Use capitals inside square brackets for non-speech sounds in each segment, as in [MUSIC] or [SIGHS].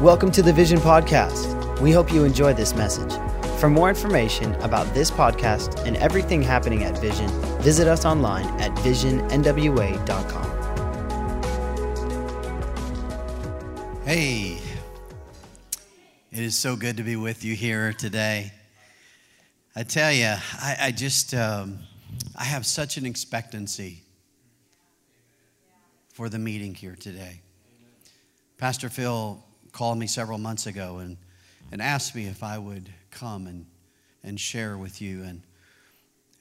Welcome to the Vision Podcast. We hope you enjoy this message. For more information about this podcast and everything happening at Vision, visit us online at visionnwa.com. Hey, it is so good to be with you here today. I tell you, I, I just, um, I have such an expectancy for the meeting here today. Pastor Phil called me several months ago and, and asked me if I would come and, and share with you and,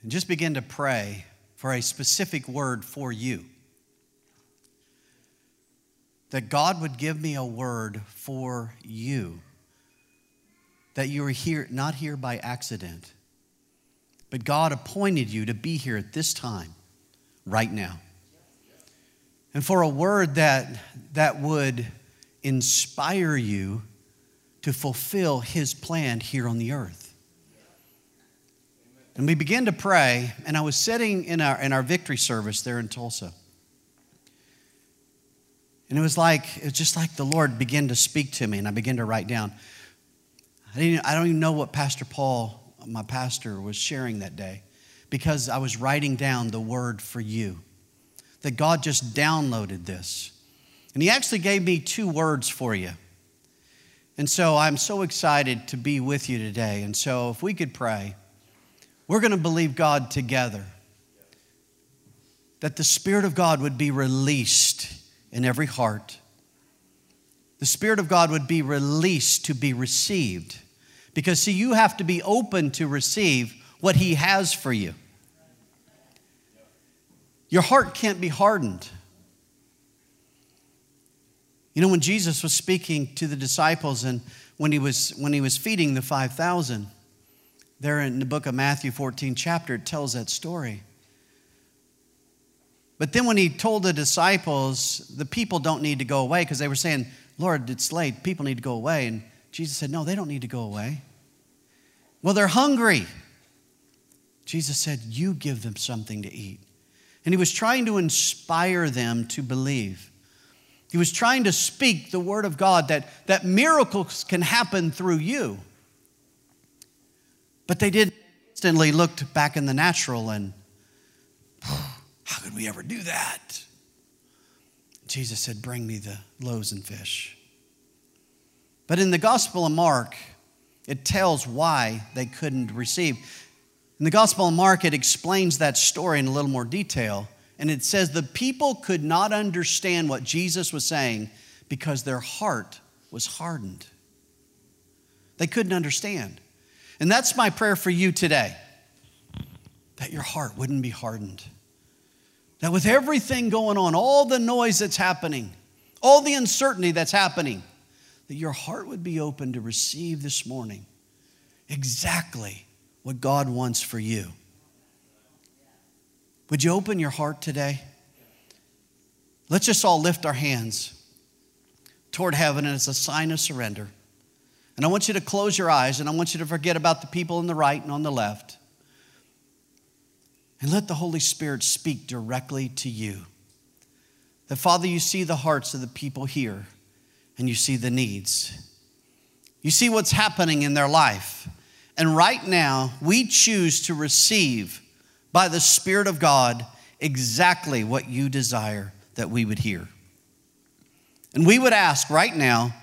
and just begin to pray for a specific word for you. That God would give me a word for you. That you are here, not here by accident, but God appointed you to be here at this time, right now. And for a word that, that would inspire you to fulfill His plan here on the earth. And we began to pray, and I was sitting in our, in our victory service there in Tulsa. And it was like, it was just like the Lord began to speak to me, and I began to write down. I, didn't, I don't even know what Pastor Paul, my pastor, was sharing that day because I was writing down the word for you. That God just downloaded this. And he actually gave me two words for you. And so I'm so excited to be with you today. And so if we could pray, we're going to believe God together that the Spirit of God would be released in every heart. The Spirit of God would be released to be received. Because, see, you have to be open to receive what He has for you. Your heart can't be hardened. You know, when Jesus was speaking to the disciples and when he was, when he was feeding the 5,000, there in the book of Matthew 14 chapter, it tells that story. But then when he told the disciples, the people don't need to go away because they were saying, Lord, it's late. People need to go away. And Jesus said, No, they don't need to go away. Well, they're hungry. Jesus said, You give them something to eat. And he was trying to inspire them to believe. He was trying to speak the word of God that, that miracles can happen through you. But they did instantly looked back in the natural and how could we ever do that? Jesus said, Bring me the loaves and fish. But in the Gospel of Mark, it tells why they couldn't receive. In the Gospel of Mark, it explains that story in a little more detail. And it says the people could not understand what Jesus was saying because their heart was hardened. They couldn't understand. And that's my prayer for you today that your heart wouldn't be hardened. That with everything going on, all the noise that's happening, all the uncertainty that's happening, that your heart would be open to receive this morning exactly what God wants for you. Would you open your heart today? Let's just all lift our hands toward heaven as a sign of surrender. And I want you to close your eyes and I want you to forget about the people on the right and on the left. And let the Holy Spirit speak directly to you. That, Father, you see the hearts of the people here and you see the needs. You see what's happening in their life. And right now, we choose to receive by the Spirit of God exactly what you desire that we would hear. And we would ask right now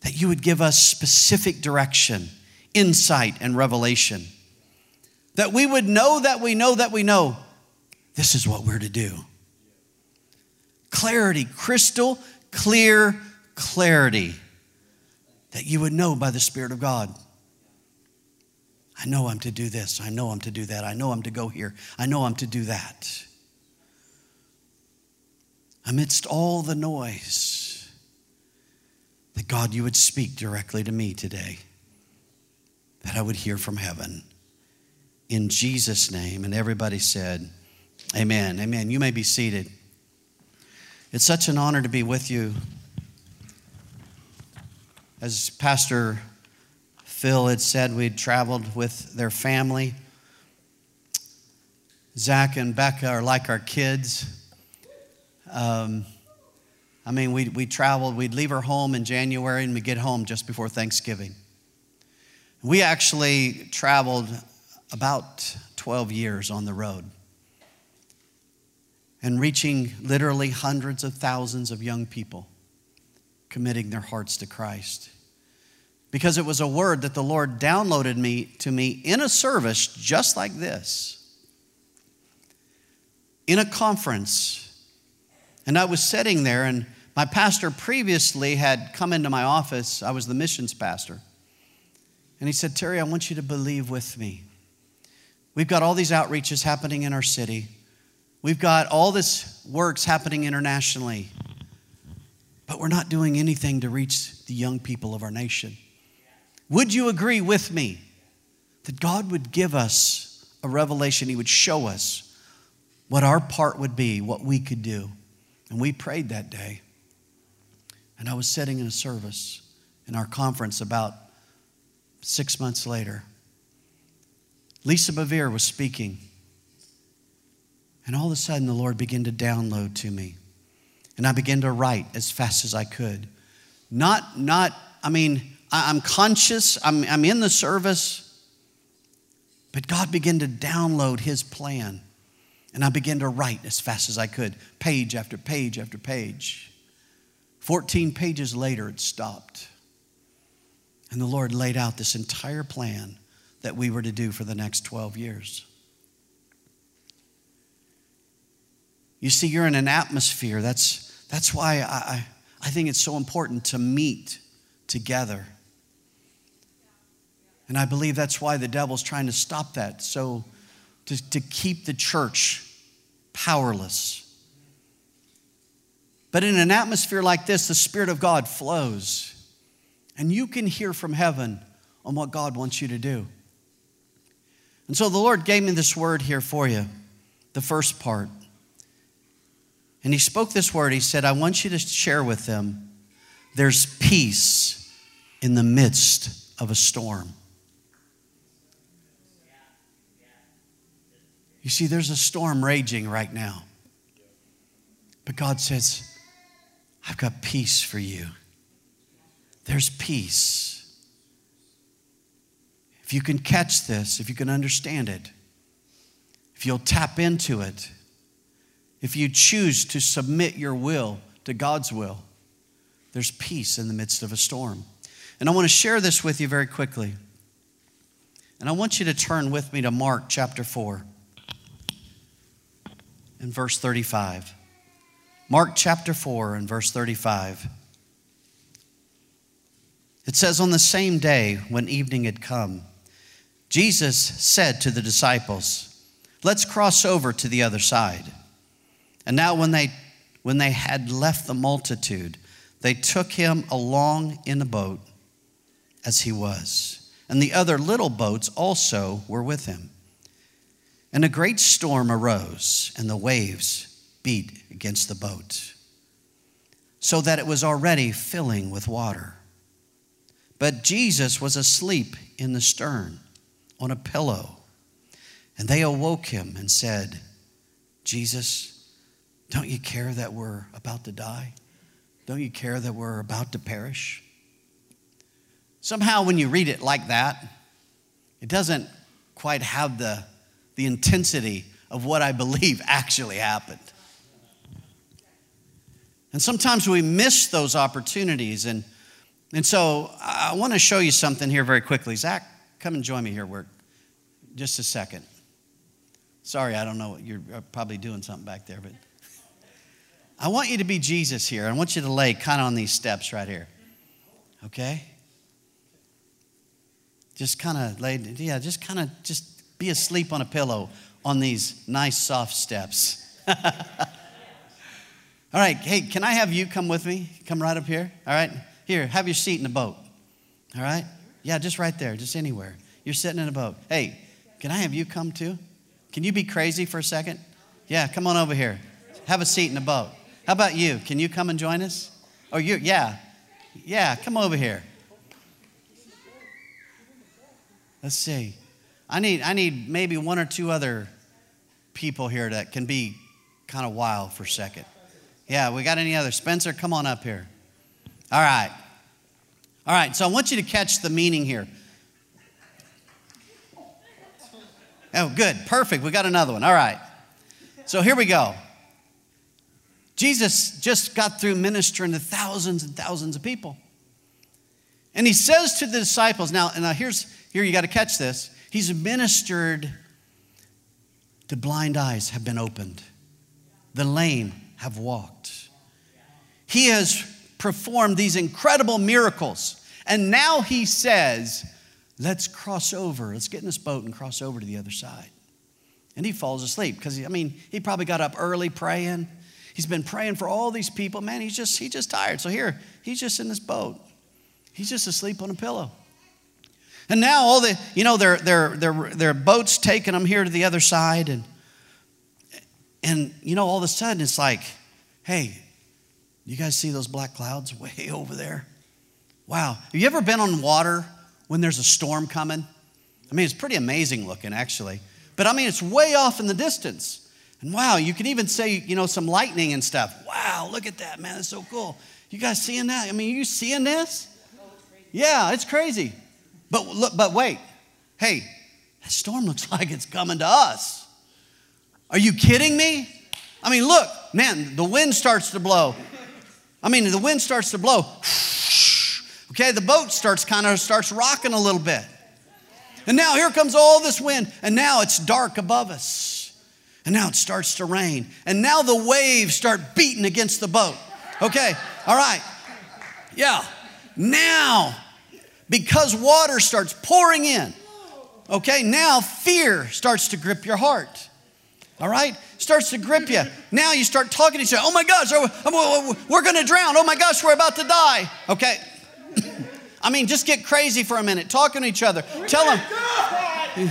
that you would give us specific direction, insight, and revelation. That we would know that we know that we know this is what we're to do. Clarity, crystal clear clarity that you would know by the Spirit of God. I know I'm to do this. I know I'm to do that. I know I'm to go here. I know I'm to do that. Amidst all the noise, that God, you would speak directly to me today, that I would hear from heaven. In Jesus' name. And everybody said, Amen. Amen. You may be seated. It's such an honor to be with you. As Pastor Phil had said we'd traveled with their family. Zach and Becca are like our kids. Um, I mean, we, we traveled, we'd leave our home in January and we'd get home just before Thanksgiving. We actually traveled about 12 years on the road and reaching literally hundreds of thousands of young people committing their hearts to Christ. Because it was a word that the Lord downloaded me to me in a service just like this. In a conference. And I was sitting there and my pastor previously had come into my office. I was the missions pastor. And he said, Terry, I want you to believe with me. We've got all these outreaches happening in our city. We've got all this works happening internationally. But we're not doing anything to reach the young people of our nation. Would you agree with me that God would give us a revelation? He would show us what our part would be, what we could do. And we prayed that day. And I was sitting in a service in our conference about six months later. Lisa Bevere was speaking. And all of a sudden, the Lord began to download to me. And I began to write as fast as I could. Not, not, I mean, I, am conscious, I'm, I'm in the service, but God began to download His plan. And I began to write as fast as I could, page after page after page. 14 pages later, it stopped. And the Lord laid out this entire plan that we were to do for the next 12 years. You see, you're in an atmosphere. That's, that's why I, I think it's so important to meet together. And I believe that's why the devil's trying to stop that. So, to, to keep the church powerless. But in an atmosphere like this, the Spirit of God flows. And you can hear from heaven on what God wants you to do. And so the Lord gave me this word here for you, the first part. And He spoke this word. He said, I want you to share with them there's peace in the midst of a storm. You see, there's a storm raging right now. But God says, I've got peace for you. There's peace. If you can catch this, if you can understand it, if you'll tap into it, if you choose to submit your will to God's will, there's peace in the midst of a storm. And I want to share this with you very quickly. And I want you to turn with me to Mark chapter 4 and verse 35. Mark chapter 4 and verse 35. It says, On the same day when evening had come, Jesus said to the disciples, Let's cross over to the other side. And now, when they, when they had left the multitude, they took him along in a boat as he was. And the other little boats also were with him. And a great storm arose, and the waves beat against the boat, so that it was already filling with water. But Jesus was asleep in the stern on a pillow. And they awoke him and said, Jesus, don't you care that we're about to die? Don't you care that we're about to perish? Somehow, when you read it like that, it doesn't quite have the the intensity of what I believe [LAUGHS] actually happened. And sometimes we miss those opportunities. And, and so I want to show you something here very quickly. Zach, come and join me here. We're just a second. Sorry, I don't know what you're uh, probably doing something back there, but I want you to be Jesus here. I want you to lay kind of on these steps right here. Okay? Just kind of lay, yeah, just kind of just be asleep on a pillow on these nice soft steps. [LAUGHS] All right, hey, can I have you come with me? Come right up here. All right, here, have your seat in the boat. All right? Yeah, just right there, just anywhere. You're sitting in a boat. Hey, can I have you come too? Can you be crazy for a second? Yeah, come on over here. Have a seat in the boat. How about you? Can you come and join us? Or you, yeah, yeah, come over here. Let's see. I need, I need maybe one or two other people here that can be kind of wild for a second. Yeah, we got any other? Spencer, come on up here. All right. All right, so I want you to catch the meaning here. Oh, good. Perfect. We got another one. All right. So here we go. Jesus just got through ministering to thousands and thousands of people. And he says to the disciples, now, now here's here you got to catch this. He's ministered the blind eyes have been opened. The lame have walked. He has performed these incredible miracles. And now he says, let's cross over. Let's get in this boat and cross over to the other side. And he falls asleep because, I mean, he probably got up early praying. He's been praying for all these people. Man, he's just, he's just tired. So here, he's just in this boat. He's just asleep on a pillow. And now all the, you know, their, their, their, their boat's taking them here to the other side. And, and, you know, all of a sudden it's like, hey, you guys see those black clouds [LAUGHS] way over there? Wow. Have you ever been on water when there's a storm coming? I mean, it's pretty amazing looking, actually. But I mean, it's way off in the distance. And wow, you can even say, you know, some lightning and stuff. Wow, look at that, man. It's so cool. You guys seeing that? I mean, you seeing this? Yeah, it's crazy. But look, but wait. Hey, that storm looks [LAUGHS] like it's coming to us. Are you kidding me? I mean, look, man, the wind starts to blow. I mean, the wind starts to blow. [SIGHS] Okay, the boat starts kind of starts rocking a little bit. And now here comes all this wind, and now it's dark above us. And now it starts to rain. And now the waves start beating against the boat. Okay, all right. Yeah. Now, because water starts pouring in, okay, now fear starts to grip your heart. All right? Starts to grip you. Now you start talking to each other. Oh my gosh, oh, oh, oh, we're going to drown. Oh my gosh, we're about to die. Okay. [COUGHS] I mean, just get crazy for a minute, talking to each other. Tell them.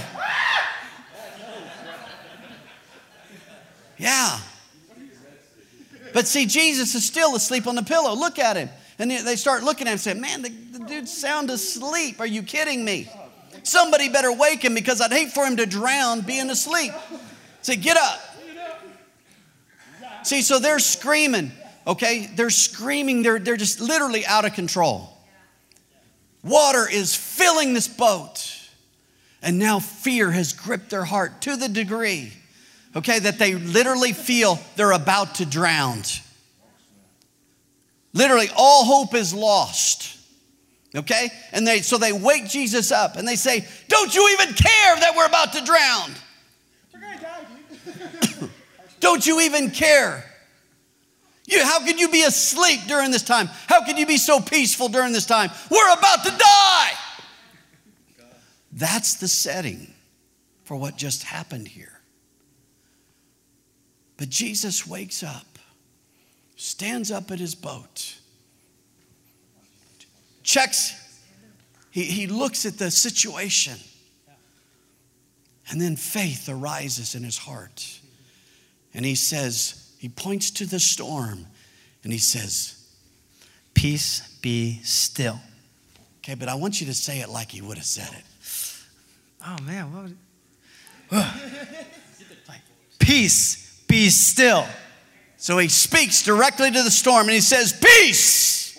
Yeah. But see, Jesus is still asleep on the pillow. Look at him. And they start looking at him and say, Man, the, the dude's sound asleep. Are you kidding me? Somebody better wake him because I'd hate for him to drown being asleep. Say, Get up. See, so they're screaming, okay? They're screaming, they're, they're just literally out of control. Water is filling this boat. And now fear has gripped their heart to the degree, okay, that they literally feel they're about to drown. Literally, all hope is lost. Okay? And they so they wake Jesus up and they say, Don't you even care that we're about to drown? [COUGHS] Don't you even care? You, how could you be asleep during this time? How could you be so peaceful during this time? We're about to die. That's the setting for what just happened here. But Jesus wakes up stands up at his boat, checks, he, he looks at the situation, and then faith arises in his heart. And he says, he points to the storm and he says, Peace be still. Okay, but I want you to say it like he would have said it. Oh man, what would... [SIGHS] Peace be still. So he speaks directly to the storm and he says, Peace,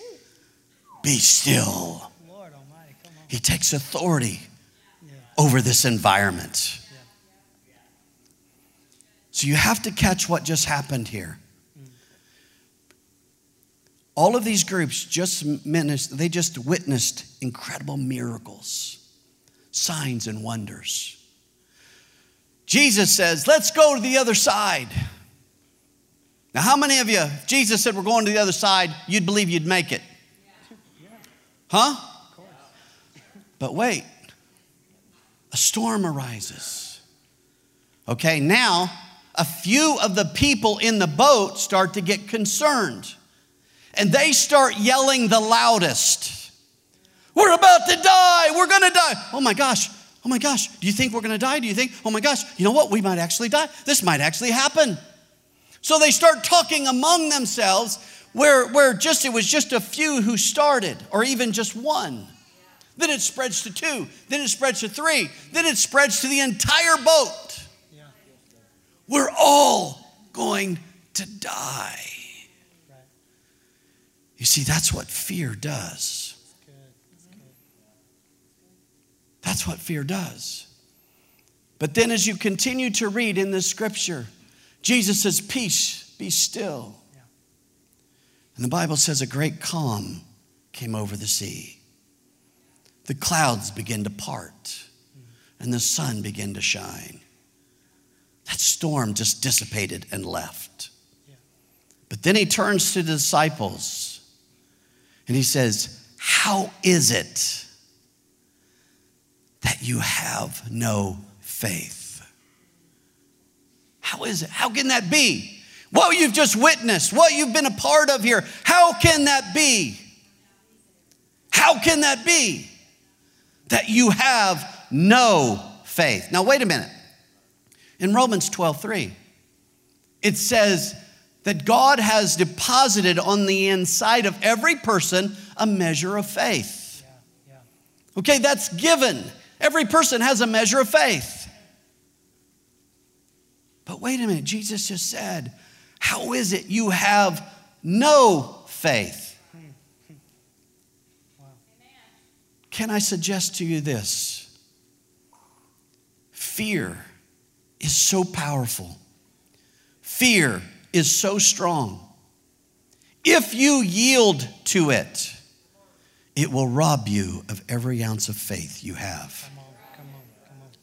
be still. He takes authority over this environment. So you have to catch what just happened here. All of these groups just they just witnessed incredible miracles, signs and wonders. Jesus says, "Let's go to the other side." Now, how many of you, if Jesus said we're going to the other side, you'd believe you'd make it? Huh? But wait, a storm arises. Okay, now a few of the people in the boat start to get concerned and they start yelling the loudest. We're about to die. We're to die. Oh my gosh. Oh my gosh. Do you think we're to die? Do you think, oh my gosh, you know what? We might actually die. This might actually happen. So they start talking among themselves where, where just it was just a few who started, or even just one. Then it spreads to two, then it spreads to three, then it spreads to the entire boat. We're all going to die. You see, that's what fear does. That's what fear does. But then, as you continue to read in this scripture, Jesus says, Peace, be still. And the Bible says, A great calm came over the sea. The clouds began to part, and the sun began to shine. That storm just dissipated and left. But then he turns to the disciples and he says, How is it that you have no faith? How is it? How can that be? What you've just witnessed, what you've been a part of here, how can that be? How can that be that you have no faith? Now, wait a minute. In Romans 12 3, it says that God has deposited on the inside of every person a measure of faith. Okay, that's given. Every person has a measure of faith. But wait a minute, Jesus just said, How is it you have no faith? Can I suggest to you this? Fear is so powerful. Fear is so strong. If you yield to it, it will rob you of every ounce of faith you have.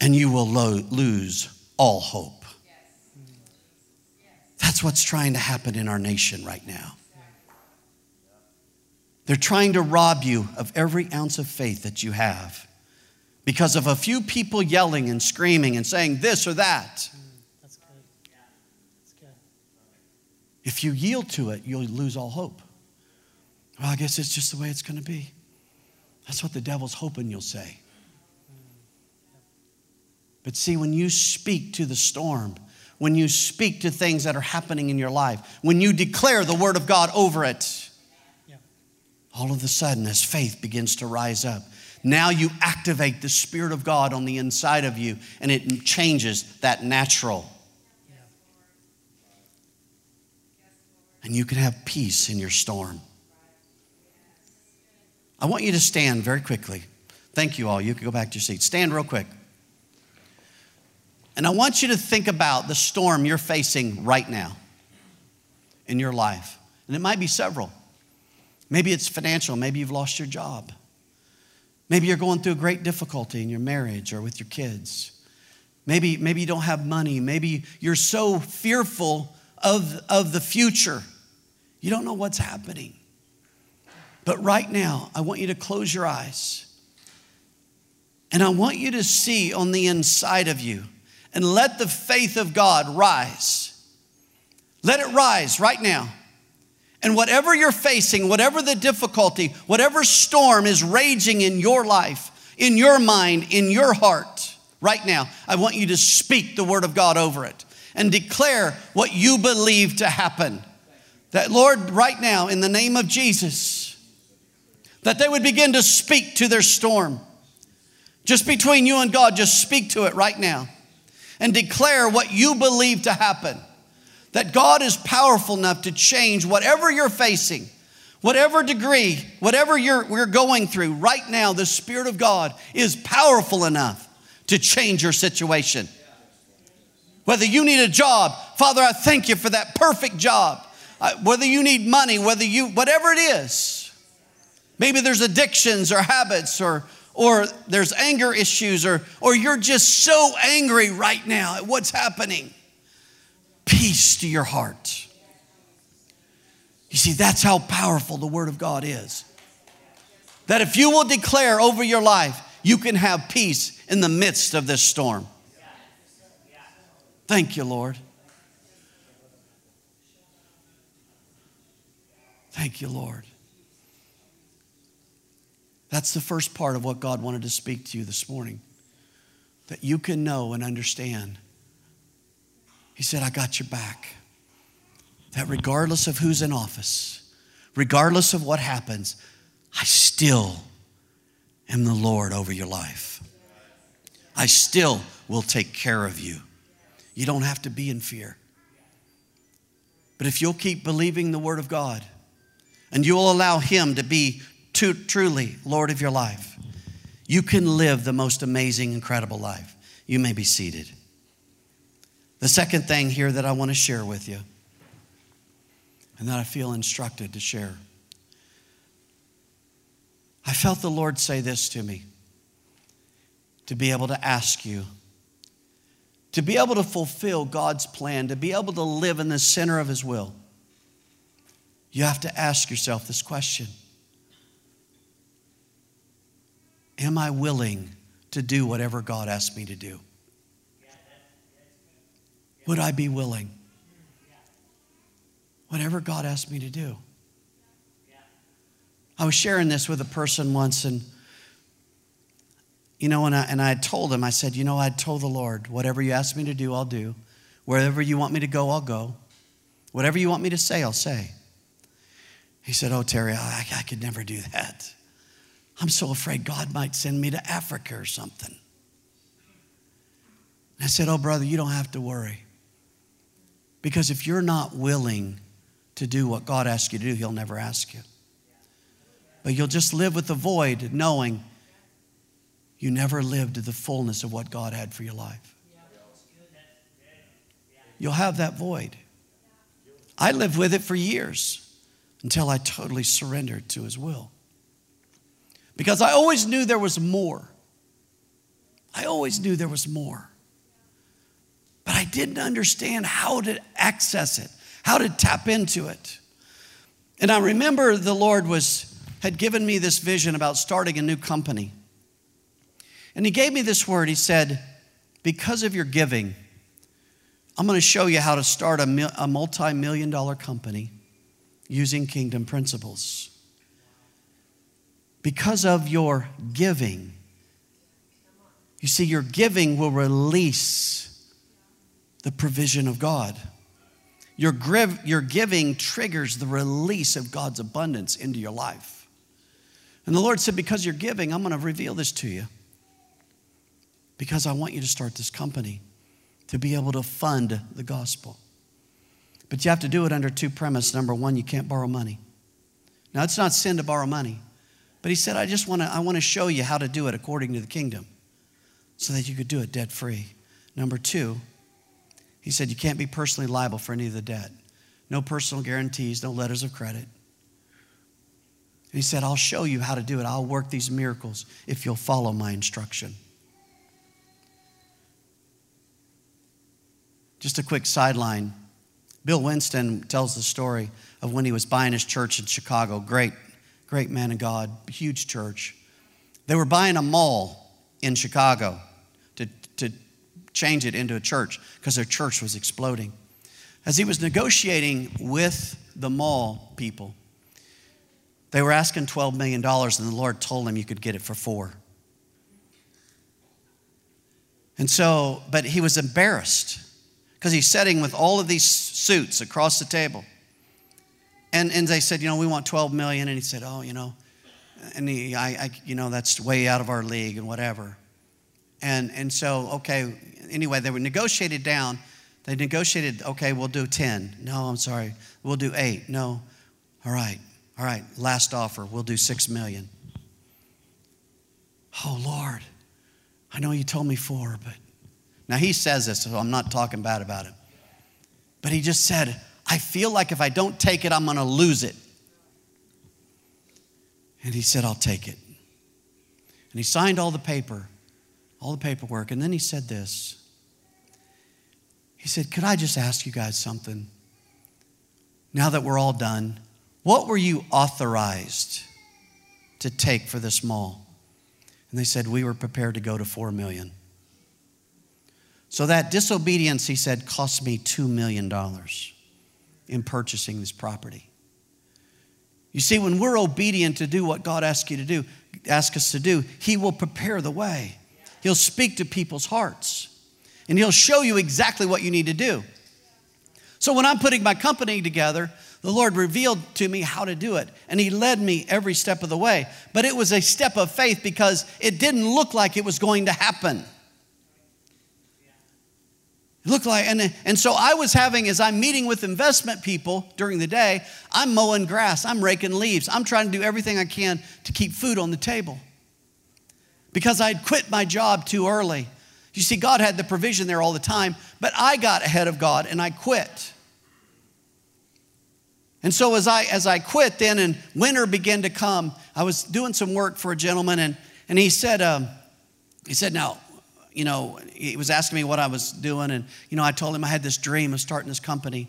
And you will lo- lose all hope. That's what's trying to happen in our nation right now. They're trying to rob you of every ounce of faith that you have because of a few people yelling and screaming and saying this or that. If you yield to it, you'll lose all hope. Well, I guess it's just the way it's going to be. That's what the devil's hoping you'll say. But see, when you speak to the storm, when you speak to things that are happening in your life, when you declare the word of God over it, all of a sudden, as faith begins to rise up, now you activate the Spirit of God on the inside of you, and it changes that natural. And you can have peace in your storm. I want you to stand very quickly. Thank you all. You can go back to your seat. Stand real quick. And I want you to think about the storm you're facing right now in your life. And it might be several. Maybe it's financial. Maybe you've lost your job. Maybe you're going through a great difficulty in your marriage or with your kids. Maybe, maybe you don't have money. Maybe you're so fearful of, of the future. You don't know what's happening. But right now, I want you to close your eyes. And I want you to see on the inside of you and let the faith of God rise. Let it rise right now. And whatever you're facing, whatever the difficulty, whatever storm is raging in your life, in your mind, in your heart, right now, I want you to speak the word of God over it and declare what you believe to happen. That, Lord, right now, in the name of Jesus, that they would begin to speak to their storm. Just between you and God, just speak to it right now and declare what you believe to happen. That God is powerful enough to change whatever you're facing, whatever degree, whatever you're, we're going through. Right now, the Spirit of God is powerful enough to change your situation. Whether you need a job, Father, I thank you for that perfect job. Uh, whether you need money, whether you, whatever it is. Maybe there's addictions or habits or, or there's anger issues or, or you're just so angry right now at what's happening. Peace to your heart. You see, that's how powerful the Word of God is. That if you will declare over your life, you can have peace in the midst of this storm. Thank you, Lord. Thank you, Lord. That's the first part of what God wanted to speak to you this morning. That you can know and understand. He said, I got your back. That regardless of who's in office, regardless of what happens, I still am the Lord over your life. I still will take care of you. You don't have to be in fear. But if you'll keep believing the Word of God, and you will allow Him to be to, truly Lord of your life, you can live the most amazing, incredible life. You may be seated. The second thing here that I want to share with you, and that I feel instructed to share, I felt the Lord say this to me to be able to ask you, to be able to fulfill God's plan, to be able to live in the center of His will. You have to ask yourself this question Am I willing to do whatever God asks me to do? Would I be willing? Whatever God asked me to do. I was sharing this with a person once, and you know, and I, and I told him, I said, you know, I told the Lord, whatever you ask me to do, I'll do. Wherever you want me to go, I'll go. Whatever you want me to say, I'll say. He said, Oh, Terry, I, I could never do that. I'm so afraid God might send me to Africa or something. I said, Oh, brother, you don't have to worry. Because if you're not willing to do what God asks you to do, He'll never ask you. But you'll just live with the void knowing you never lived to the fullness of what God had for your life. You'll have that void. I lived with it for years until I totally surrendered to His will. Because I always knew there was more. I always knew there was more. But I didn't understand how to access it, how to tap into it. And I remember the Lord was had given me this vision about starting a new company. And he gave me this word. He said, Because of your giving, I'm going to show you how to start a, multi million dollar company using kingdom principles. Because of your giving, you see, your giving will release the provision of God. Your, your giving triggers the release of God's abundance into your life. And the Lord said, Because you're giving, I'm going to reveal this to you. Because I want you to start this company to be able to fund the gospel. But you have to do it under two premises. Number one, you can't borrow money. Now, it's not sin to borrow money, but he said, I just want to, I want to show you how to do it according to the kingdom so that you could do it debt free. Number two, he said, you can't be personally liable for any of the debt. No personal guarantees, no letters of credit. And he said, I'll show you how to do it. I'll work these miracles if you'll follow my instruction. Just a quick sideline Bill Winston tells the story of when he was buying his church in Chicago. Great, great man of God, huge church. They were buying a mall in Chicago to, to change it into a church because their church was exploding. As he was negotiating with the mall people, they were asking $12 million, and the Lord told him you could get it for four. And so, but he was embarrassed because he's sitting with all of these suits across the table. And, and they said, you know, we want 12 million. And he said, oh, you know, and he, I, I, you know, that's way out of our league and whatever. And, and so, okay, anyway, they were negotiated down. They negotiated, okay, we'll do 10. No, I'm sorry. We'll do eight. No. All right. All right. Last offer. We'll do 6 million. Oh, Lord. I know you told me four, but now, he says this, so I'm not talking bad about him. But he just said, I feel like if I don't take it, I'm going to lose it. And he said, I'll take it. And he signed all the paper, all the paperwork. And then he said this He said, Could I just ask you guys something? Now that we're all done, what were you authorized to take for this mall? And they said, We were prepared to go to four million. So that disobedience, he said, cost me $2 million in purchasing this property. You see, when we're obedient to do what God asks you to do, ask us to do, He will prepare the way. He'll speak to people's hearts. And He'll show you exactly what you need to do. So when I'm putting my company together, the Lord revealed to me how to do it. And He led me every step of the way. But it was a step of faith because it didn't look like it was going to happen. It looked like, and, and so I was having, as I'm meeting with investment people during the day, I'm mowing grass, I'm raking leaves, I'm trying to do everything I can to keep food on the table. Because I'd quit my job too early. You see, God had the provision there all the time, but I got ahead of God and I quit. And so as I as I quit then and winter began to come, I was doing some work for a gentleman and and he said, um, he said, now, you know, he was asking me what I was doing, and you know, I told him I had this dream of starting this company.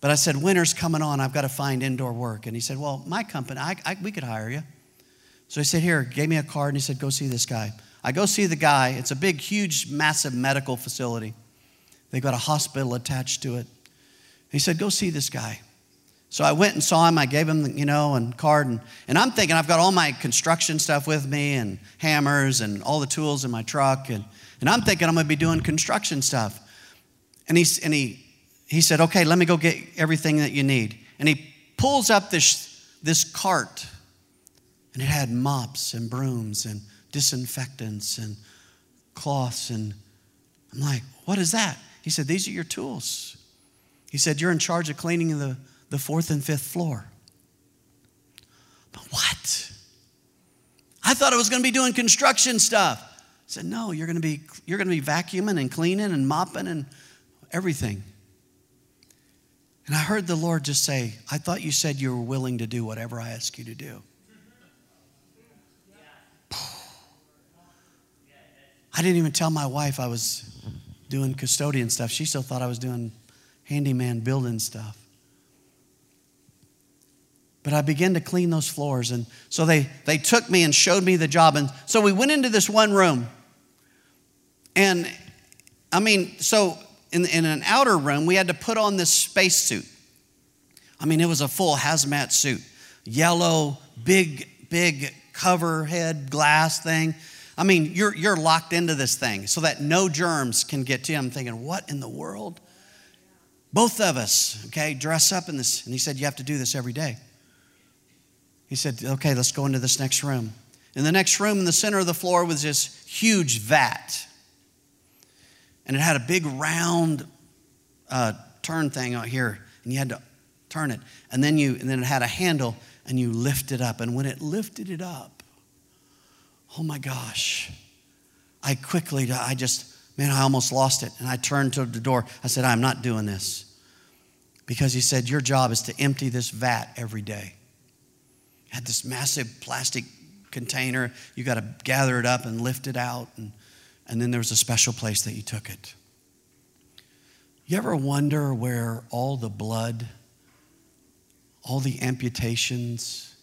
But I said, winter's coming on, I've got to find indoor work. And he said, Well, my company, I, I, we could hire you. So he said, Here, gave me a card, and he said, Go see this guy. I go see the guy. It's a big, huge, massive medical facility. They've got a hospital attached to it. He said, Go see this guy. So I went and saw him. I gave him, the, you know, and card. And, and I'm thinking I've got all my construction stuff with me and hammers and all the tools in my truck. And, and I'm thinking I'm going to be doing construction stuff. And, he, and he, he said, okay, let me go get everything that you need. And he pulls up this, this cart. And it had mops and brooms and disinfectants and cloths. And I'm like, what is that? He said, these are your tools. He said, you're in charge of cleaning the the fourth and fifth floor. But what? I thought I was going to be doing construction stuff. I said, no, you're going to be you're going to be vacuuming and cleaning and mopping and everything. And I heard the Lord just say, I thought you said you were willing to do whatever I ask you to do. I didn't even tell my wife I was doing custodian stuff. She still thought I was doing handyman building stuff. But I began to clean those floors. And so they, they took me and showed me the job. And so we went into this one room. And I mean, so in, in an outer room, we had to put on this spacesuit. I mean, it was a full hazmat suit, yellow, big, big cover head glass thing. I mean, you're, you're locked into this thing so that no germs can get to you. I'm thinking, what in the world? Both of us, okay, dress up in this. And he said, You have to do this every day. He said, Okay, let's go into this next room. In the next room, in the center of the floor, was this huge vat. And it had a big round uh, turn thing out here, and you had to turn it. And then, you, and then it had a handle, and you lift it up. And when it lifted it up, oh my gosh, I quickly, I just, man, I almost lost it. And I turned to the door. I said, I'm not doing this. Because he said, Your job is to empty this vat every day had this massive plastic container. You got to gather it up and lift it out. And, and then there was a special place that you took it. You ever wonder where all the blood, all the amputations,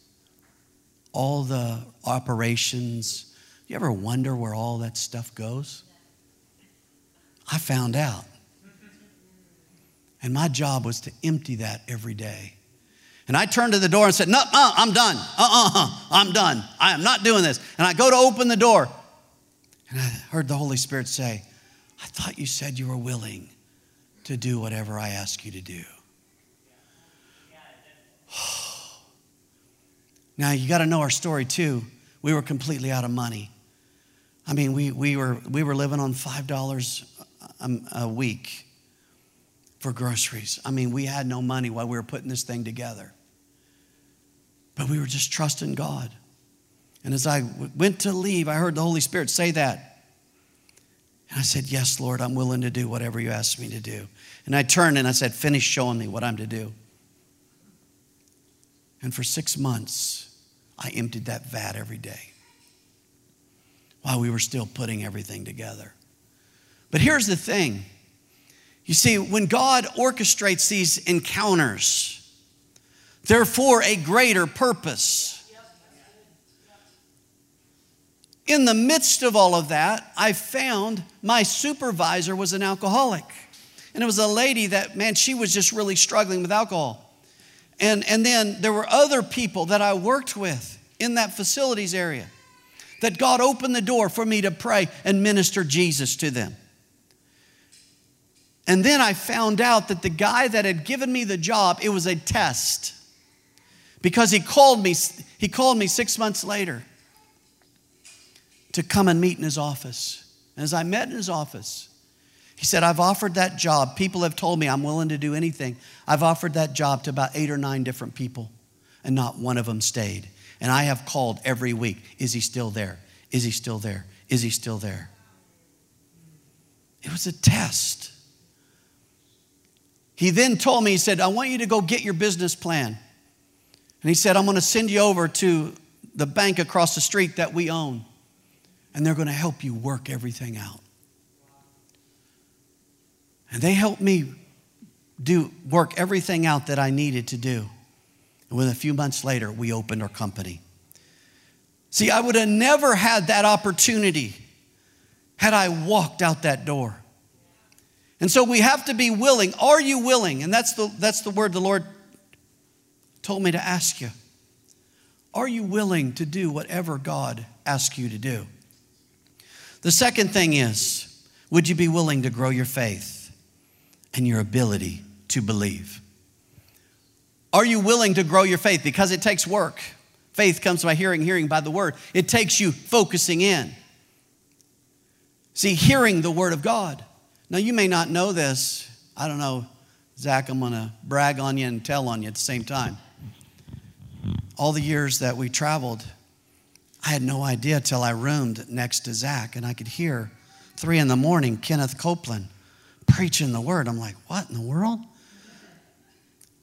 all the operations, you ever wonder where all that stuff goes? I found out. And my job was to empty that every day. And I turned to the door and said, No, uh, I'm done. Uh uh I'm done. I am not doing this. And I go to open the door. And I heard the Holy Spirit say, I thought you said you were willing to do whatever I ask you to do. [SIGHS] now, you got to know our story too. We were completely out of money. I mean, we, we, were, we were living on $5 a, a week for groceries. I mean, we had no money while we were putting this thing together. But we were just trusting God. And as I went to leave, I heard the Holy Spirit say that. And I said, Yes, Lord, I'm willing to do whatever you ask me to do. And I turned and I said, Finish showing me what I'm to do. And for six months, I emptied that vat every day while we were still putting everything together. But here's the thing you see, when God orchestrates these encounters, they're for a greater purpose. In the midst of all of that, I found my supervisor was an alcoholic. And it was a lady that, man, she was just really struggling with alcohol. And, and then there were other people that I worked with in that facilities area that God opened the door for me to pray and minister Jesus to them. And then I found out that the guy that had given me the job, it was a test. Because he called me, he called me six months later to come and meet in his office. And as I met in his office, He said, I've offered that job. People have told me I'm willing to do anything. I've offered that job to about eight or nine different people, and not one of them stayed. And I have called every week Is he still there? Is he still there? Is he still there? It was a test. He then told me, He said, I want you to go get your business plan. And he said, I'm going to send you over to the bank across the street that we own, and they're going to help you work everything out. And they helped me do work everything out that I needed to do. And within a few months later, we opened our company. See, I would have never had that opportunity had I walked out that door. And so we have to be willing. Are you willing? And that's the, that's the word the Lord told me to ask you. Are you willing to do whatever God asks you to do? The second thing is, would you be willing to grow your faith? and your ability to believe. Are you willing to grow your faith? Because it takes work. Faith comes by hearing, hearing by the word. It takes you focusing in. See, hearing the word of God. Now, you may not know this. I don't know, Zach, I'm going to brag on you and tell on you at the same time. All the years that we traveled, I had no idea till I roomed next to Zach and I could hear three in the morning Kenneth Copeland preaching the word. I'm like, what in the world?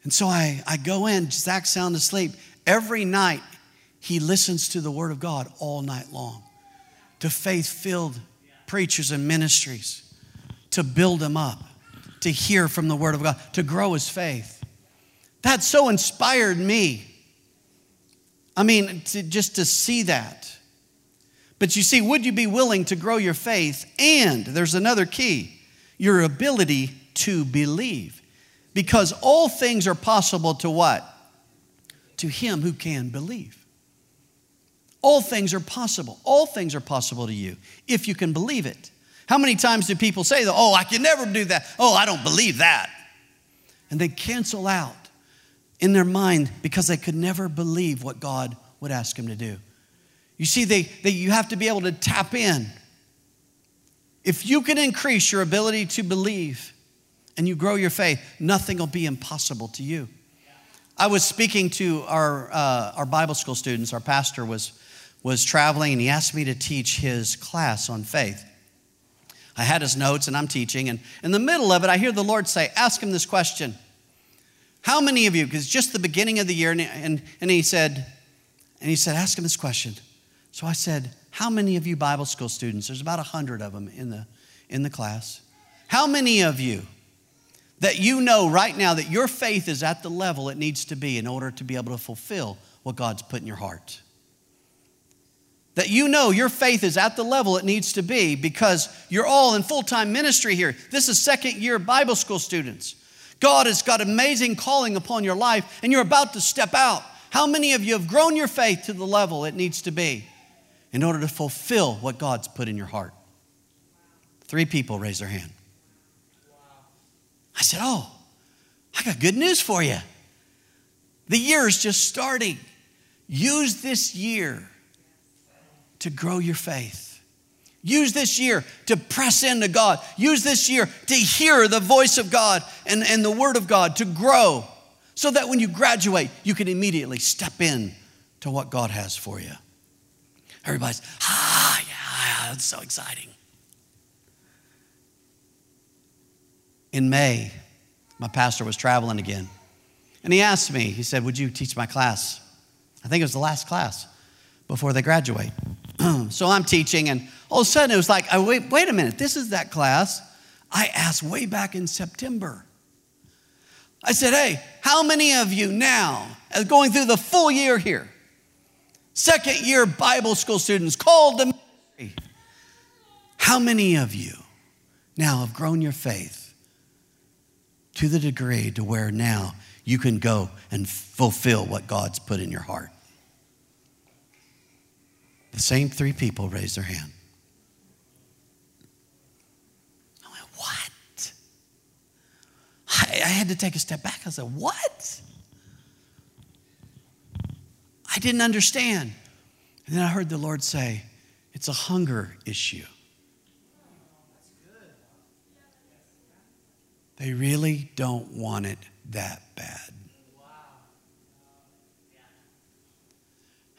And so I, I go in, Zach's sound asleep. Every night, he listens to the word of God all night long to faith filled preachers and ministries to build him up, to hear from the word of God, to grow his faith. That so inspired me. I mean, to, just to see that. But you see, would you be willing to grow your faith? And there's another key your ability to believe. Because all things are possible to what? To him who can believe. All things are possible. All things are possible to you if you can believe it. How many times do people say, oh, I can never do that? Oh, I don't believe that. And they cancel out in their mind because they could never believe what God would ask them to do. You see, they, they, you have to be able to tap in if you can increase your ability to believe and you grow your faith, nothing will be impossible to you. I was speaking to our, uh, our Bible school students. Our pastor was, was traveling and he asked me to teach his class on faith. I had his notes and I'm teaching, and in the middle of it, I hear the Lord say, Ask him this question. How many of you, because just the beginning of the year, and, and, and he said, and he said, Ask him this question. So I said, how many of you Bible school students, there's about 100 of them in the, in the class, how many of you that you know right now that your faith is at the level it needs to be in order to be able to fulfill what God's put in your heart? That you know your faith is at the level it needs to be because you're all in full time ministry here. This is second year Bible school students. God has got amazing calling upon your life and you're about to step out. How many of you have grown your faith to the level it needs to be? in order to fulfill what God's put in your heart? Three people raised their hand. I said, Oh, I got good news for you. The year is just starting. Use this year to grow your faith. Use this year to press into God. Use this year to hear the voice of God and, and the word of God to grow so that when you graduate, you can immediately step in to what God has for you. Everybody's, ah, yeah, that's so exciting. In May, my pastor was traveling again. And he asked me, he said, Would you teach my class? I think it was the last class before they graduate. [CLEARS THROAT] so I'm teaching, and all of a sudden it was like, wait, wait a minute, this is that class I asked way back in September. I said, Hey, how many of you now, going through the full year here, second year Bible school students called to ministry. How many of you now have grown your faith to the degree to where now you can go and fulfill what God's put in your heart? The same three people raised their hand. I went, What? I, I had to take a step back. I said, What? I didn't understand. And then I heard the Lord say, It's a hunger issue. They really don't want it that bad.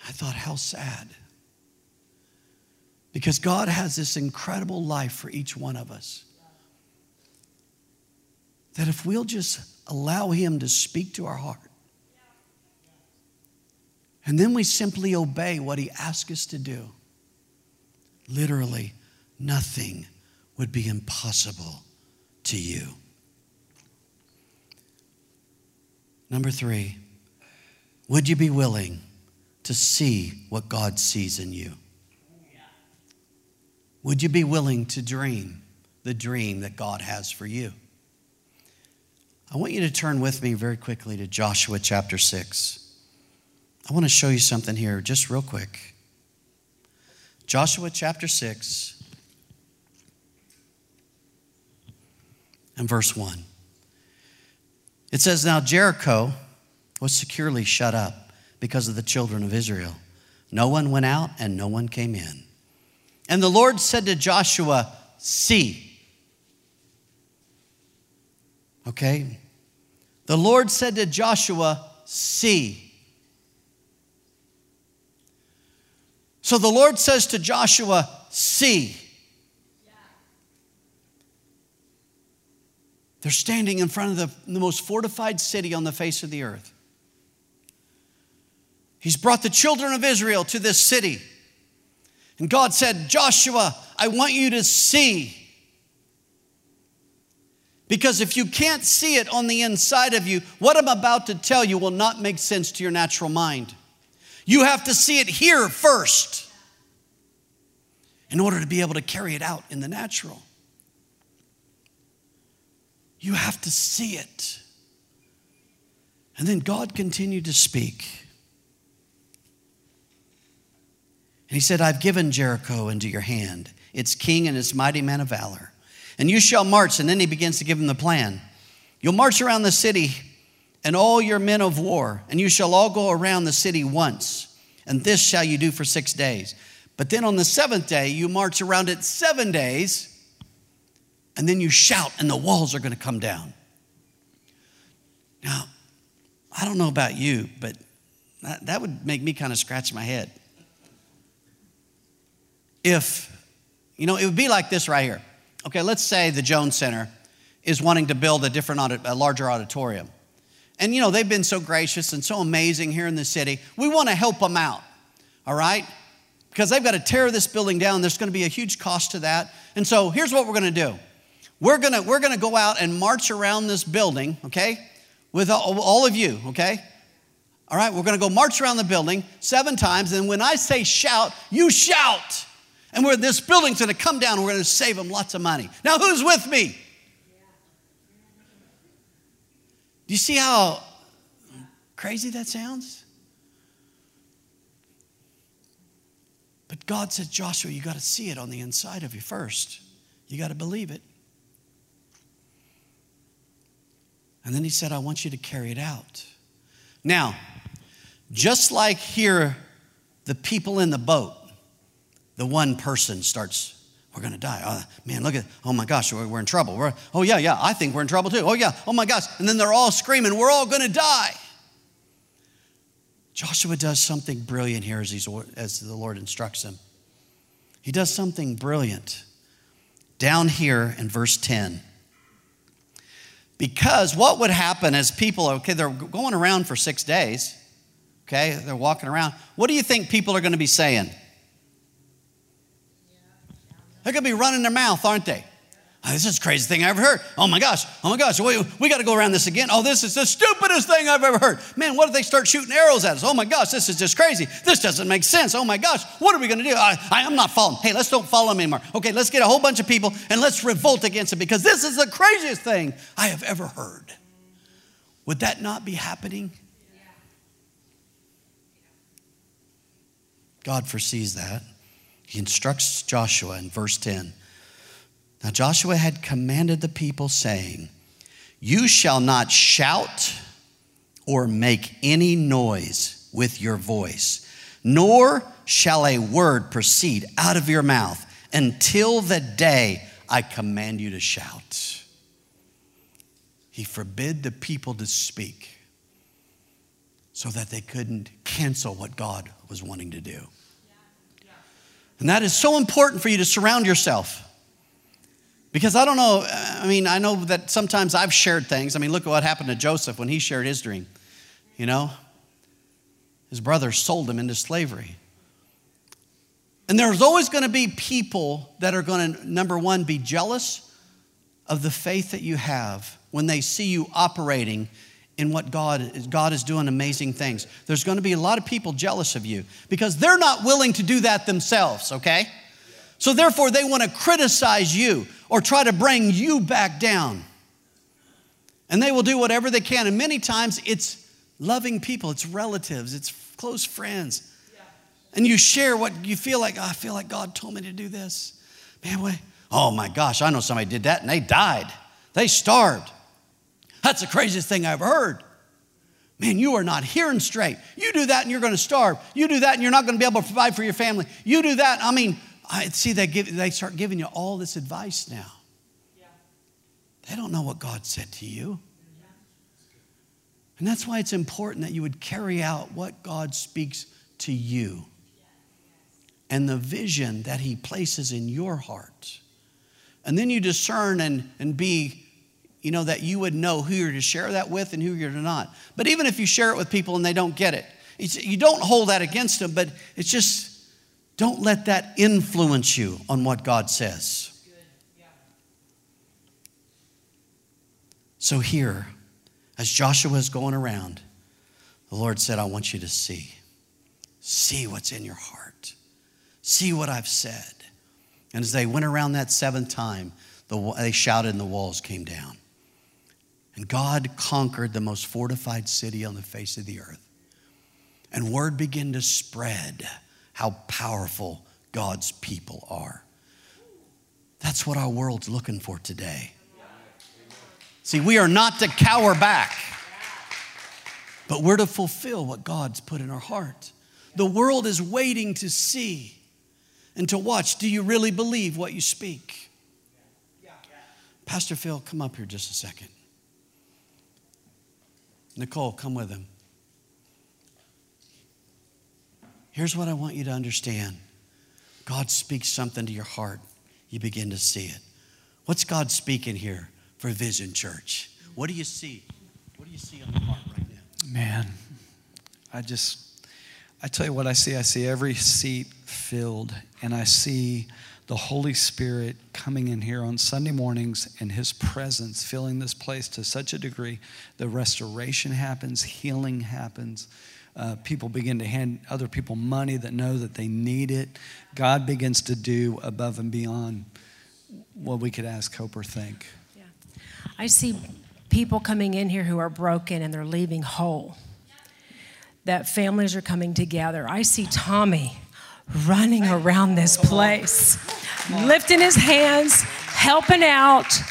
I thought, how sad. Because God has this incredible life for each one of us. That if we'll just allow Him to speak to our heart, and then we simply obey what He asks us to do, literally, nothing would be impossible to you. Number three, would you be willing to see what God sees in you? Would you be willing to dream the dream that God has for you? I want you to turn with me very quickly to Joshua chapter 6. I want to show you something here just real quick. Joshua chapter 6 and verse 1. It says, Now Jericho was securely shut up because of the children of Israel. No one went out and no one came in. And the Lord said to Joshua, See. Okay? The Lord said to Joshua, See. So the Lord says to Joshua, See. They're standing in front of the, the most fortified city on the face of the earth. He's brought the children of Israel to this city. And God said, Joshua, I want you to see. Because if you can't see it on the inside of you, what I'm about to tell you will not make sense to your natural mind. You have to see it here first in order to be able to carry it out in the natural. You have to see it. And then God continued to speak. And he said, I've given Jericho into your hand, its king and its mighty men of valor. And you shall march. And then he begins to give him the plan. You'll march around the city and all your men of war, and you shall all go around the city once. And this shall you do for six days. But then on the seventh day, you march around it seven days, and then you shout, and the walls are going to come down. Now, I don't know about you, but that, that would make me kind of scratch my head if, you know, it would be like this right here. Okay, let's say the Jones Center is wanting to build a different, a larger auditorium. And, you know, they've been so gracious and so amazing here in the city. We want to help them out, all right? Because they've got to tear this building down. There's going to be a huge cost to that. And so here's what we're going to do we're going to, we're going to go out and march around this building, okay, with all, all of you, okay? All right, we're going to go march around the building seven times. And when I say shout, you shout. And where this building's going to come down, we're going to save them lots of money. Now, who's with me? Do you see how crazy that sounds? But God said, Joshua, you got to see it on the inside of you first. You got to believe it. And then he said, I want you to carry it out. Now, just like here, the people in the boat, the one person starts, we're going to die. Oh, man, look at, oh my gosh, we're, we're in trouble. We're, oh, yeah, yeah, I think we're in trouble too. Oh, yeah, oh my gosh. And then they're all screaming, we're all going to die. Joshua does something brilliant here as, he's, as the Lord instructs him. He does something brilliant down here in verse 10. Because what would happen as people, okay, they're going around for six days, okay, they're walking around. What do you think people are going to be saying? They're going to be running their mouth, aren't they? Oh, this is the craziest thing I ever heard. Oh my gosh, oh my gosh, we, we got to go around this again. Oh, this is the stupidest thing I've ever heard. Man, what if they start shooting arrows at us? Oh my gosh, this is just crazy. This doesn't make sense. Oh my gosh, what are we going to do? I, I am not following. Hey, let's don't follow them anymore. Okay, let's get a whole bunch of people and let's revolt against it because this is the craziest thing I have ever heard. Would that not be happening? God foresees that. He instructs Joshua in verse 10. Now, Joshua had commanded the people, saying, You shall not shout or make any noise with your voice, nor shall a word proceed out of your mouth until the day I command you to shout. he forbid the people to speak so that they couldn't cancel what God was wanting to do. And that is so important for you to surround yourself. Because I don't know, I mean, I know that sometimes I've shared things. I mean, look at what happened to Joseph when he shared his dream. You know, his brothers sold him into slavery. And there's always going to be people that are going to, number one, be jealous of the faith that you have when they see you operating in what God, God is doing amazing things. There's going to be a lot of people jealous of you because they're not willing to do that themselves, okay? So therefore, they want to criticize you or try to bring you back down. And they will do whatever they can. And many times it's loving people, it's relatives, it's close friends. And you share what you feel like, oh, I feel like God told me to do this. Man, wait. Oh my gosh, I know somebody did that and they died. They starved. That's the craziest thing I've heard. Man, you are not hearing straight. You do that and you're going to starve. You do that and you're not going to be able to provide for your family. You do that. I mean, I see they give, they start giving you all this advice now. Yeah. They don't know what God said to you. And that's why it's important that you would carry out what God speaks to you and the vision that He places in your heart. And then you discern and, and be you know, that you would know who you're to share that with and who you're to not. But even if you share it with people and they don't get it, you don't hold that against them, but it's just don't let that influence you on what God says. So here, as Joshua is going around, the Lord said, I want you to see. See what's in your heart. See what I've said. And as they went around that seventh time, the, they shouted and the walls came down. And God conquered the most fortified city on the face of the earth. And word began to spread how powerful God's people are. That's what our world's looking for today. See, we are not to cower back, but we're to fulfill what God's put in our heart. The world is waiting to see and to watch. Do you really believe what you speak? Pastor Phil, come up here just a second. Nicole, come with him. Here's what I want you to understand God speaks something to your heart, you begin to see it. What's God speaking here for Vision Church? What do you see? What do you see on the heart right now? Man, I just, I tell you what I see. I see every seat filled, and I see the Holy Spirit coming in here on Sunday mornings and His presence filling this place to such a degree the restoration happens, healing happens. Uh, people begin to hand other people money that know that they need it. God begins to do above and beyond what we could ask, hope, or think. Yeah. I see people coming in here who are broken and they're leaving whole. That families are coming together. I see Tommy running around this place, lifting his hands, helping out.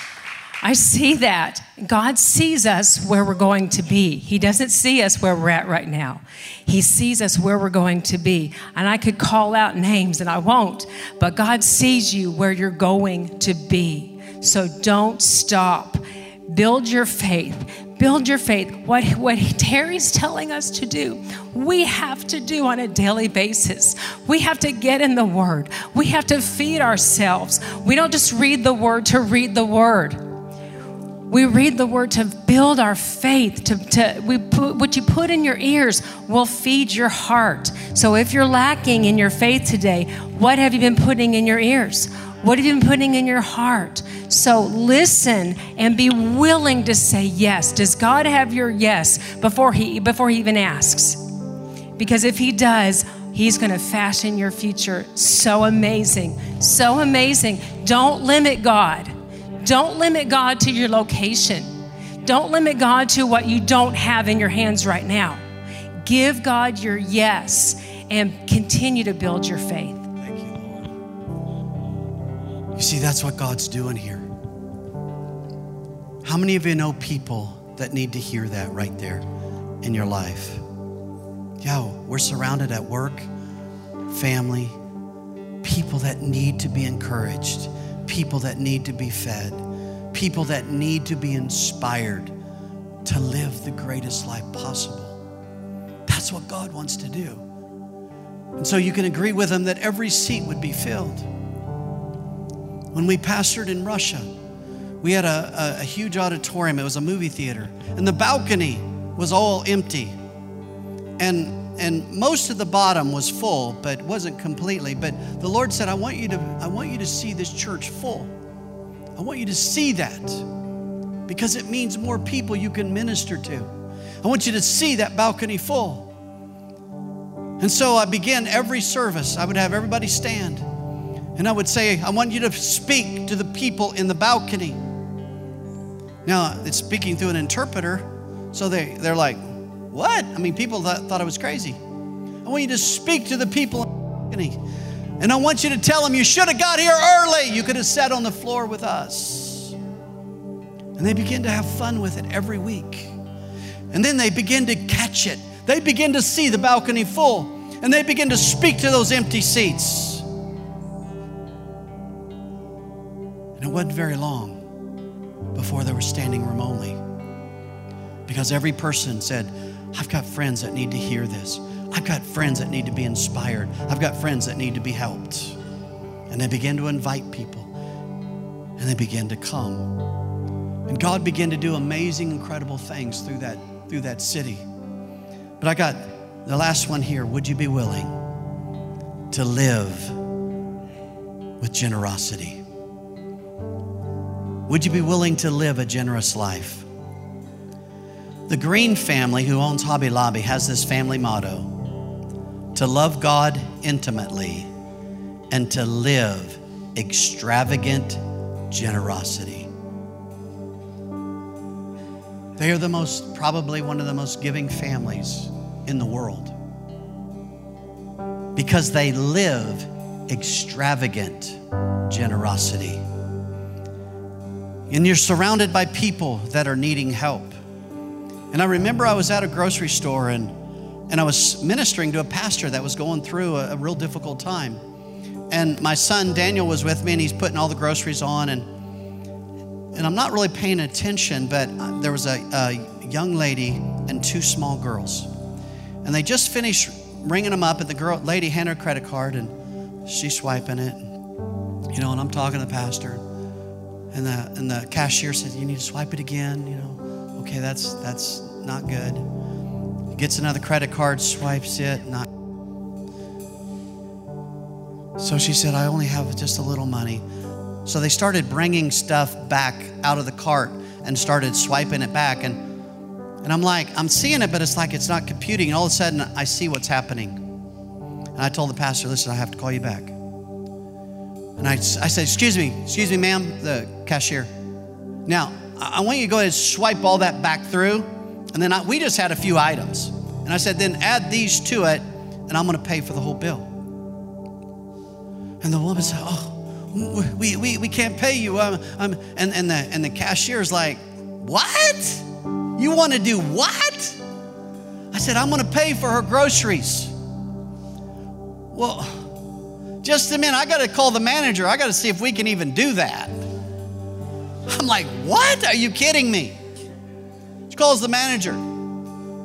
I see that. God sees us where we're going to be. He doesn't see us where we're at right now. He sees us where we're going to be. And I could call out names and I won't, but God sees you where you're going to be. So don't stop. Build your faith. Build your faith. What, what Terry's telling us to do, we have to do on a daily basis. We have to get in the Word. We have to feed ourselves. We don't just read the Word to read the Word. We read the Word to build our faith. To, to we put, what you put in your ears will feed your heart. So if you're lacking in your faith today, what have you been putting in your ears? What have you been putting in your heart? So listen and be willing to say yes. Does God have your yes before he before he even asks? Because if he does, he's going to fashion your future so amazing. So amazing. Don't limit God. Don't limit God to your location. Don't limit God to what you don't have in your hands right now. Give God your yes and continue to build your faith. You see, that's what God's doing here. How many of you know people that need to hear that right there in your life? Yeah, we're surrounded at work, family, people that need to be encouraged, people that need to be fed, people that need to be inspired to live the greatest life possible. That's what God wants to do. And so you can agree with him that every seat would be filled. When we pastored in Russia, we had a, a, a huge auditorium. It was a movie theater, and the balcony was all empty. And and most of the bottom was full, but wasn't completely. But the Lord said, I want you to, I want you to see this church full. I want you to see that because it means more people you can minister to. I want you to see that balcony full. And so I began every service. I would have everybody stand. And I would say, I want you to speak to the people in the balcony. Now, it's speaking through an interpreter. So they, they're like, what? I mean, people th- thought I was crazy. I want you to speak to the people in the balcony. And I want you to tell them, you should have got here early. You could have sat on the floor with us. And they begin to have fun with it every week. And then they begin to catch it. They begin to see the balcony full. And they begin to speak to those empty seats. It wasn't very long before there was standing room only. Because every person said, I've got friends that need to hear this. I've got friends that need to be inspired. I've got friends that need to be helped. And they began to invite people. And they began to come. And God began to do amazing, incredible things through that, through that city. But I got the last one here. Would you be willing to live with generosity? Would you be willing to live a generous life? The Green family, who owns Hobby Lobby, has this family motto to love God intimately and to live extravagant generosity. They are the most, probably one of the most giving families in the world because they live extravagant generosity. And you're surrounded by people that are needing help. And I remember I was at a grocery store and, and I was ministering to a pastor that was going through a, a real difficult time. And my son Daniel was with me and he's putting all the groceries on and and I'm not really paying attention, but there was a, a young lady and two small girls. And they just finished ringing them up, and the girl, lady handed her credit card, and she's swiping it. You know, and I'm talking to the pastor, and the and the cashier said, "You need to swipe it again." You know, okay, that's that's not good. Gets another credit card, swipes it, not. So she said, "I only have just a little money." So they started bringing stuff back out of the cart and started swiping it back. And, and I'm like, I'm seeing it, but it's like it's not computing. And all of a sudden, I see what's happening. And I told the pastor, listen, I have to call you back. And I, I said, excuse me, excuse me, ma'am, the cashier. Now, I want you to go ahead and swipe all that back through. And then I, we just had a few items. And I said, then add these to it, and I'm going to pay for the whole bill. And the woman said, oh, we, we, we can't pay you. Um, um, and, and, the, and the cashier's like, What? You want to do what? I said, I'm going to pay for her groceries. Well, just a minute. I got to call the manager. I got to see if we can even do that. I'm like, What? Are you kidding me? She calls the manager.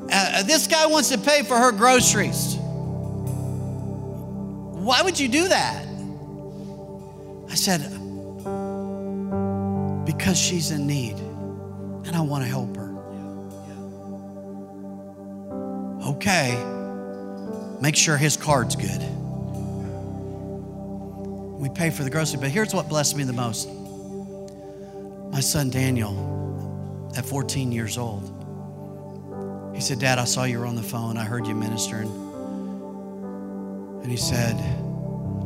Uh, this guy wants to pay for her groceries. Why would you do that? I said, because she's in need and I want to help her. Okay, make sure his card's good. We pay for the grocery, but here's what blessed me the most. My son Daniel, at 14 years old, he said, Dad, I saw you were on the phone. I heard you ministering. And he said,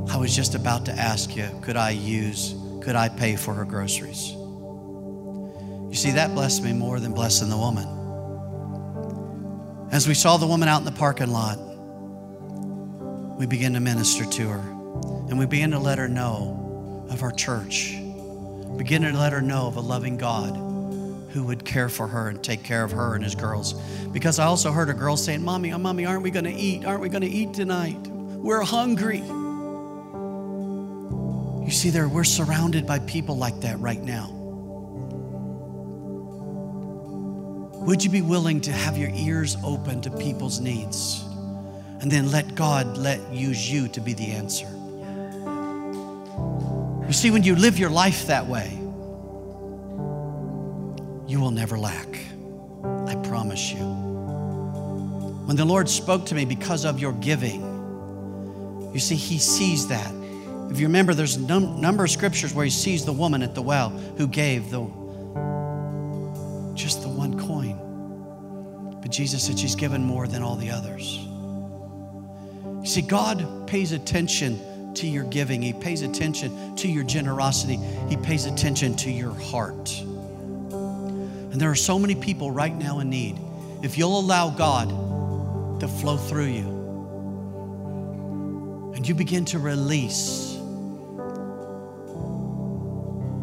I was just about to ask you, could I use, could I pay for her groceries? You see, that blessed me more than blessing the woman. As we saw the woman out in the parking lot, we began to minister to her and we began to let her know of our church. Begin to let her know of a loving God who would care for her and take care of her and his girls. Because I also heard a girl saying, Mommy, oh, Mommy, aren't we going to eat? Aren't we going to eat tonight? We're hungry. You see, there we're surrounded by people like that right now. Would you be willing to have your ears open to people's needs and then let God let use you to be the answer? You see, when you live your life that way, you will never lack. I promise you. When the Lord spoke to me because of your giving, you see, He sees that. If you remember, there's a num- number of scriptures where He sees the woman at the well who gave the just the one coin. But Jesus said she's given more than all the others. You see, God pays attention to your giving, He pays attention to your generosity, He pays attention to your heart. And there are so many people right now in need. If you'll allow God to flow through you and you begin to release.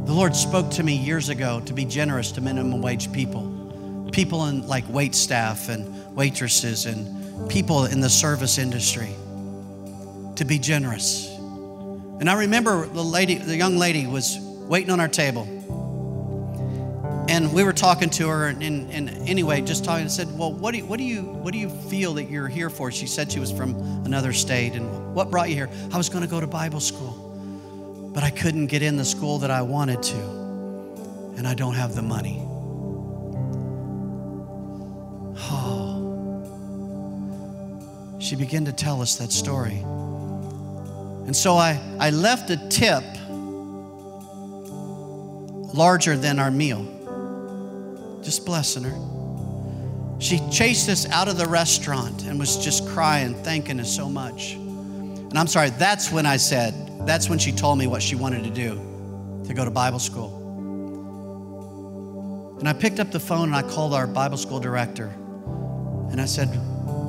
The Lord spoke to me years ago to be generous to minimum wage people, people in like wait staff and waitresses and people in the service industry to be generous. And I remember the lady, the young lady was waiting on our table. And we were talking to her and, and, and anyway just talking and said well what do, you, what, do you, what do you feel that you're here for? She said she was from another state and what brought you here? I was going to go to bible school but i couldn't get in the school that i wanted to and i don't have the money. Oh. She began to tell us that story and so i, I left a tip larger than our meal just blessing her. She chased us out of the restaurant and was just crying, thanking us so much. And I'm sorry, that's when I said, that's when she told me what she wanted to do to go to Bible school. And I picked up the phone and I called our Bible school director. And I said,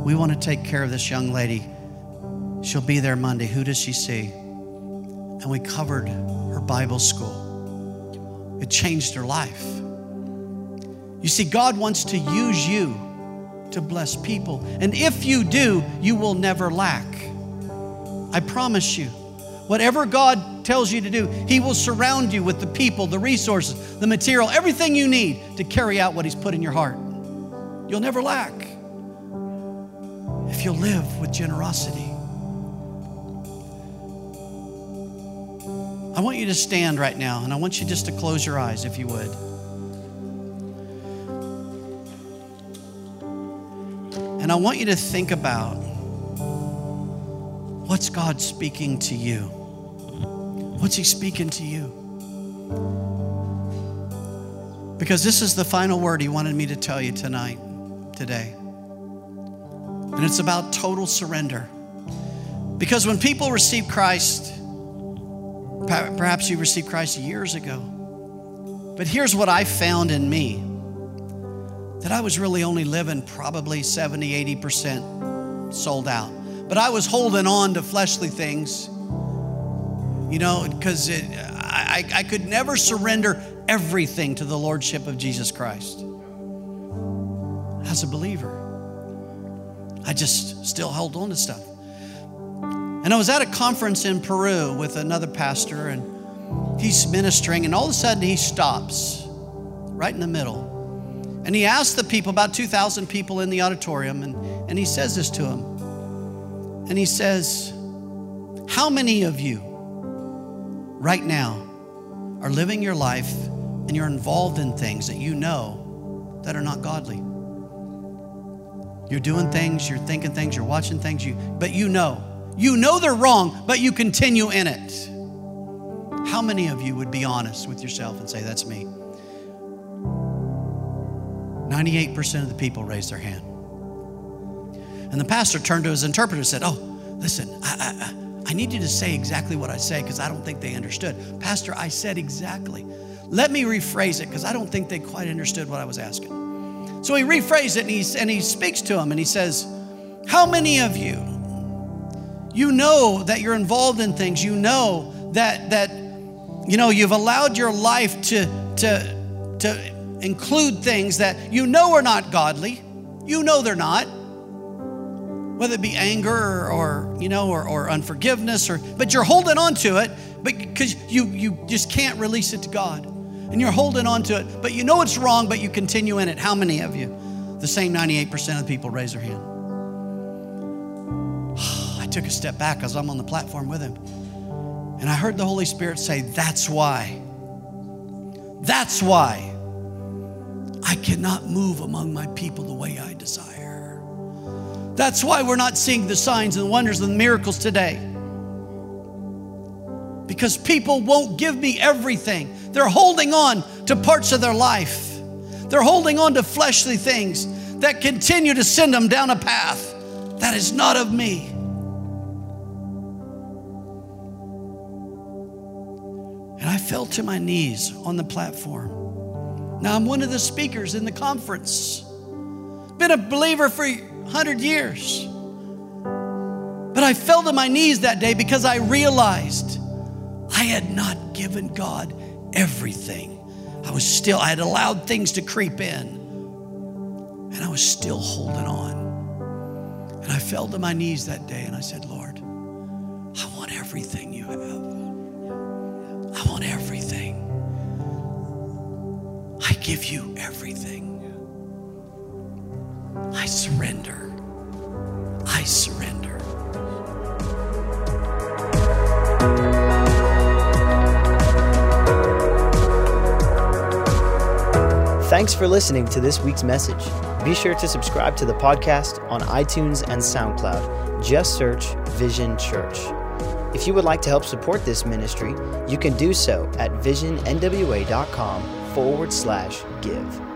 We want to take care of this young lady. She'll be there Monday. Who does she see? And we covered her Bible school. It changed her life. You see, God wants to use you to bless people. And if you do, you will never lack. I promise you. Whatever God tells you to do, He will surround you with the people, the resources, the material, everything you need to carry out what He's put in your heart. You'll never lack if you'll live with generosity. I want you to stand right now, and I want you just to close your eyes if you would. And I want you to think about what's God speaking to you? What's He speaking to you? Because this is the final word He wanted me to tell you tonight, today. And it's about total surrender. Because when people receive Christ, perhaps you received Christ years ago, but here's what I found in me that I was really only living probably 70, 80% sold out. But I was holding on to fleshly things, you know, because I, I could never surrender everything to the Lordship of Jesus Christ. As a believer, I just still held on to stuff. And I was at a conference in Peru with another pastor, and he's ministering, and all of a sudden he stops right in the middle and he asked the people, about 2,000 people in the auditorium, and, and he says this to them. And he says, How many of you right now are living your life and you're involved in things that you know that are not godly? You're doing things, you're thinking things, you're watching things, you, but you know. You know they're wrong, but you continue in it. How many of you would be honest with yourself and say, That's me? 98% of the people raised their hand. And the pastor turned to his interpreter and said, Oh, listen, I, I, I need you to say exactly what I say because I don't think they understood. Pastor, I said exactly. Let me rephrase it because I don't think they quite understood what I was asking. So he rephrased it and he, and he speaks to him and he says, How many of you, you know that you're involved in things, you know that, that you know, you've allowed your life to, to, to include things that you know are not godly. You know they're not. Whether it be anger or, or you know, or, or, unforgiveness, or but you're holding on to it, but because you you just can't release it to God. And you're holding on to it, but you know it's wrong, but you continue in it. How many of you? The same 98% of the people raise their hand. I took a step back as I'm on the platform with him. And I heard the Holy Spirit say, That's why. That's why I cannot move among my people the way I desire. That's why we're not seeing the signs and wonders and miracles today. Because people won't give me everything. They're holding on to parts of their life. They're holding on to fleshly things that continue to send them down a path that is not of me. Fell to my knees on the platform. Now I'm one of the speakers in the conference. Been a believer for 100 years. But I fell to my knees that day because I realized I had not given God everything. I was still, I had allowed things to creep in, and I was still holding on. And I fell to my knees that day and I said, Lord, I want everything you have. I want everything. I give you everything. I surrender. I surrender. Thanks for listening to this week's message. Be sure to subscribe to the podcast on iTunes and SoundCloud. Just search Vision Church. If you would like to help support this ministry, you can do so at visionnwa.com forward slash give.